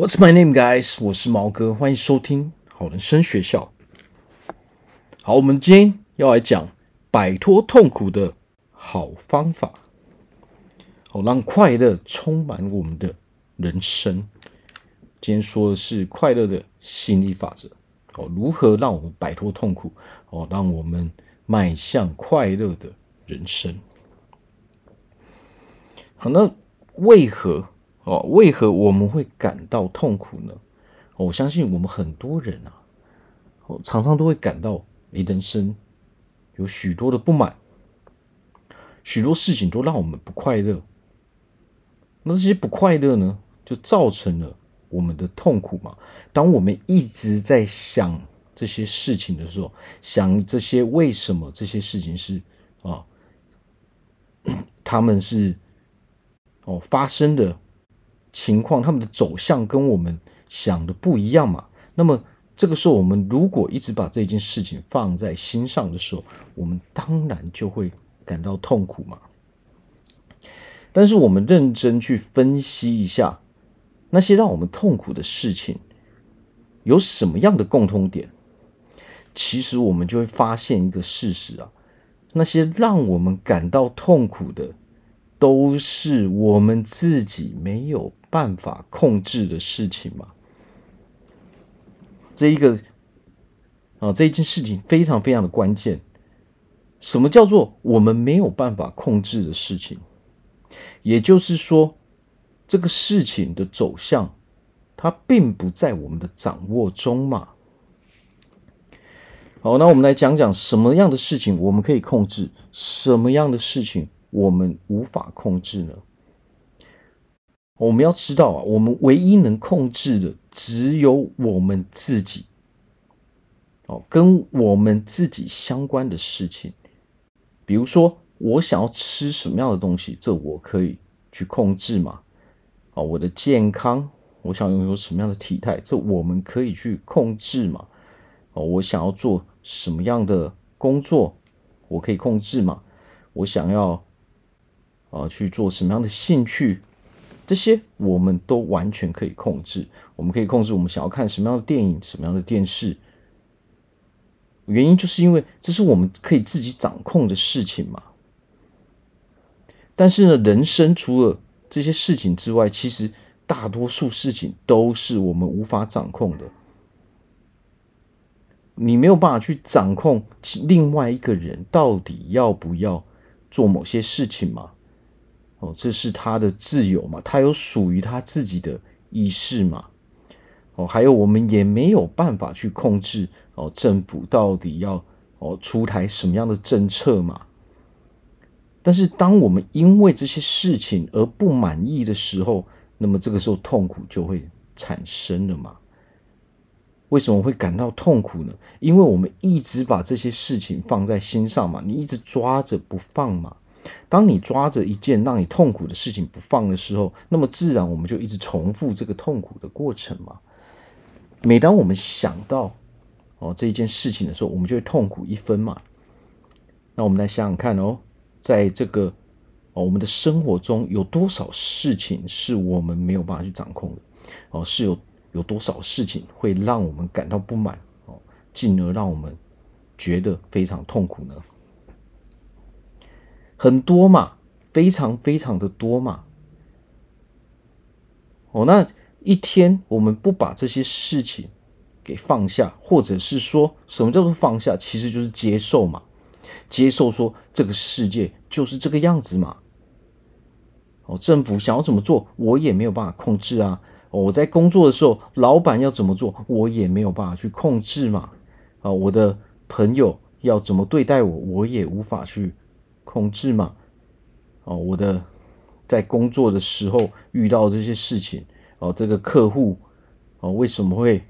What's my name, guys？我是毛哥，欢迎收听好人生学校。好，我们今天要来讲摆脱痛苦的好方法，好让快乐充满我们的人生。今天说的是快乐的吸引力法则。哦，如何让我们摆脱痛苦？哦，让我们迈向快乐的人生。好，那为何？哦，为何我们会感到痛苦呢？我相信我们很多人啊，哦，常常都会感到你人生有许多的不满，许多事情都让我们不快乐。那这些不快乐呢，就造成了我们的痛苦嘛。当我们一直在想这些事情的时候，想这些为什么这些事情是啊，他们是哦发生的。情况，他们的走向跟我们想的不一样嘛？那么这个时候，我们如果一直把这件事情放在心上的时候，我们当然就会感到痛苦嘛。但是我们认真去分析一下，那些让我们痛苦的事情有什么样的共通点？其实我们就会发现一个事实啊，那些让我们感到痛苦的，都是我们自己没有办法控制的事情嘛。这一个啊，这一件事情非常非常的关键。什么叫做我们没有办法控制的事情？也就是说，这个事情的走向，它并不在我们的掌握中嘛。好，那我们来讲讲什么样的事情我们可以控制，什么样的事情我们无法控制呢？我们要知道啊，我们唯一能控制的只有我们自己。哦，跟我们自己相关的事情，比如说我想要吃什么样的东西，这我可以去控制嘛。哦，我的健康，我想拥有什么样的体态，这我们可以去控制嘛。哦，我想要做什么样的工作，我可以控制嘛。我想要啊去做什么样的兴趣。这些我们都完全可以控制，我们可以控制我们想要看什么样的电影、什么样的电视。原因就是因为这是我们可以自己掌控的事情嘛。但是呢，人生除了这些事情之外，其实大多数事情都是我们无法掌控的。你没有办法去掌控另外一个人到底要不要做某些事情嘛。哦，这是他的自由嘛，他有属于他自己的意识嘛。哦，还有我们也没有办法去控制哦，政府到底要哦出台什么样的政策嘛。但是当我们因为这些事情而不满意的时候，那么这个时候痛苦就会产生了嘛。为什么会感到痛苦呢？因为我们一直把这些事情放在心上嘛，你一直抓着不放嘛。当你抓着一件让你痛苦的事情不放的时候，那么自然我们就一直重复这个痛苦的过程嘛。每当我们想到哦这一件事情的时候，我们就会痛苦一分嘛。那我们来想想看哦，在这个哦我们的生活中有多少事情是我们没有办法去掌控的哦？是有有多少事情会让我们感到不满哦，进而让我们觉得非常痛苦呢？很多嘛，非常非常的多嘛。哦，那一天我们不把这些事情给放下，或者是说什么叫做放下？其实就是接受嘛，接受说这个世界就是这个样子嘛。哦，政府想要怎么做，我也没有办法控制啊。哦，我在工作的时候，老板要怎么做，我也没有办法去控制嘛。啊，我的朋友要怎么对待我，我也无法去。控制嘛，哦，我的在工作的时候遇到这些事情，哦，这个客户，哦，为什么会，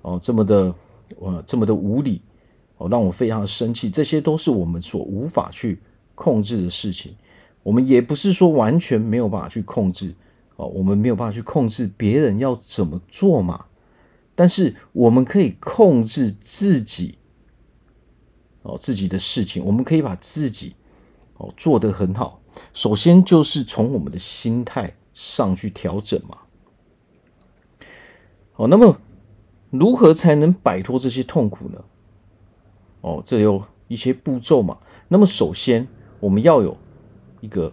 哦，这么的，呃，这么的无理，哦，让我非常生气，这些都是我们所无法去控制的事情。我们也不是说完全没有办法去控制，哦，我们没有办法去控制别人要怎么做嘛，但是我们可以控制自己。哦，自己的事情，我们可以把自己哦做得很好。首先就是从我们的心态上去调整嘛。哦，那么如何才能摆脱这些痛苦呢？哦，这有一些步骤嘛。那么首先，我们要有一个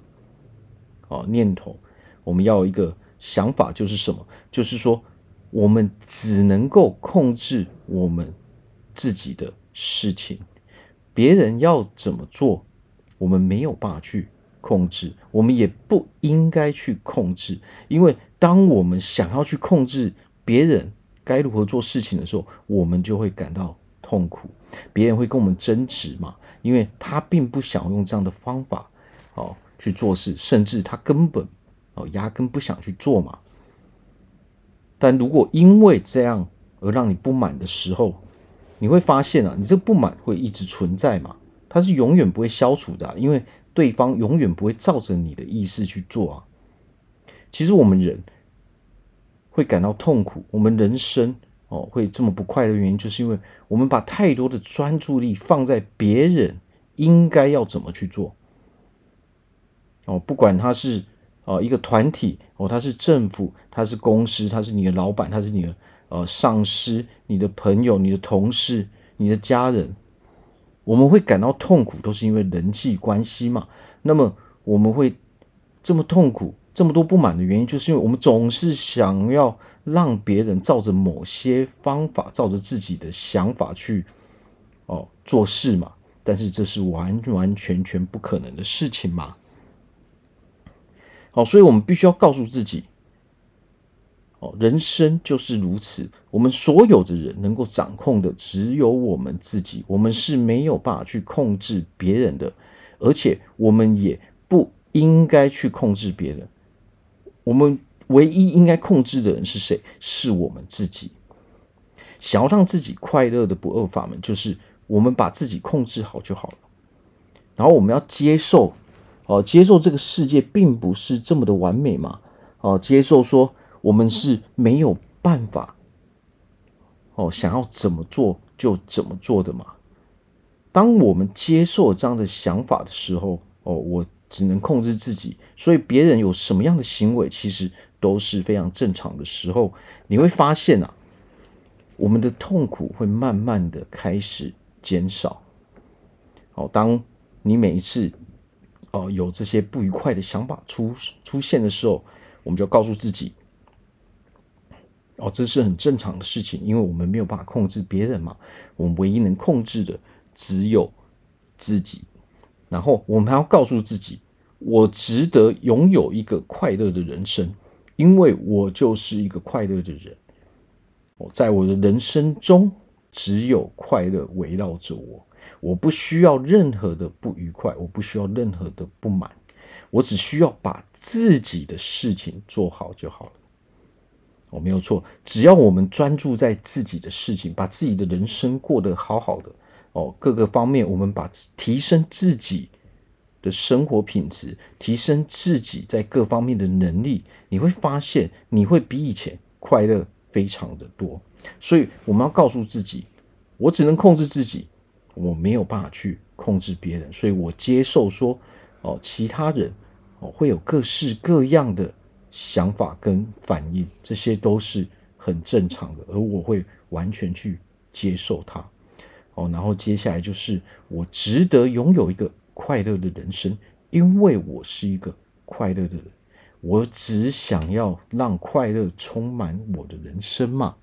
哦念头，我们要有一个想法，就是什么？就是说，我们只能够控制我们自己的事情，别人要怎么做，我们没有办法去控制，我们也不应该去控制，因为当我们想要去控制别人该如何做事情的时候，我们就会感到痛苦。别人会跟我们争执嘛，因为他并不想用这样的方法哦去做事，甚至他根本哦压根不想去做嘛。但如果因为这样而让你不满的时候，你会发现啊，你这个不满会一直存在嘛，它是永远不会消除的，因为对方永远不会照着你的意思去做啊。其实我们人会感到痛苦，我们人生。哦，会这么不快乐的原因，就是因为我们把太多的专注力放在别人应该要怎么去做。哦，不管他是哦一个团体，哦，他是政府，他是公司，他是你的老板，他是你的呃上司，你的朋友，你的同事，你的家人，我们会感到痛苦，都是因为人际关系嘛。那么我们会这么痛苦，这么多不满的原因，就是因为我们总是想要。让别人照着某些方法，照着自己的想法去哦做事嘛，但是这是完完全全不可能的事情嘛。好，所以我们必须要告诉自己，哦，人生就是如此。我们所有的人能够掌控的只有我们自己，我们是没有办法去控制别人的，而且我们也不应该去控制别人。我们。唯一应该控制的人是谁？是我们自己。想要让自己快乐的不二法门，就是我们把自己控制好就好了。然后我们要接受，哦，接受这个世界并不是这么的完美嘛，哦，接受说我们是没有办法，哦，想要怎么做就怎么做的嘛。当我们接受这样的想法的时候，哦，我只能控制自己，所以别人有什么样的行为，其实。都是非常正常的时候，你会发现啊，我们的痛苦会慢慢的开始减少。哦，当你每一次哦有这些不愉快的想法出出现的时候，我们就告诉自己，哦，这是很正常的事情，因为我们没有办法控制别人嘛，我们唯一能控制的只有自己。然后我们还要告诉自己，我值得拥有一个快乐的人生。因为我就是一个快乐的人，我在我的人生中只有快乐围绕着我，我不需要任何的不愉快，我不需要任何的不满，我只需要把自己的事情做好就好了。我没有错，只要我们专注在自己的事情，把自己的人生过得好好的哦，各个方面我们把提升自己。的生活品质，提升自己在各方面的能力，你会发现你会比以前快乐非常的多。所以我们要告诉自己，我只能控制自己，我没有办法去控制别人。所以我接受说，哦，其他人哦会有各式各样的想法跟反应，这些都是很正常的，而我会完全去接受它。哦，然后接下来就是我值得拥有一个。快乐的人生，因为我是一个快乐的人，我只想要让快乐充满我的人生嘛。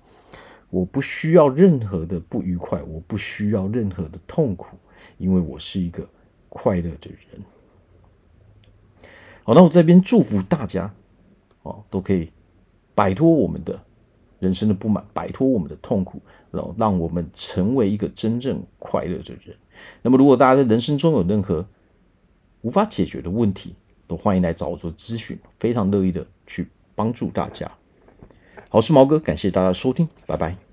我不需要任何的不愉快，我不需要任何的痛苦，因为我是一个快乐的人。好，那我这边祝福大家哦，都可以摆脱我们的人生的不满，摆脱我们的痛苦，然后让我们成为一个真正快乐的人。那么，如果大家在人生中有任何无法解决的问题，都欢迎来找我做咨询，非常乐意的去帮助大家。好，我是毛哥，感谢大家收听，拜拜。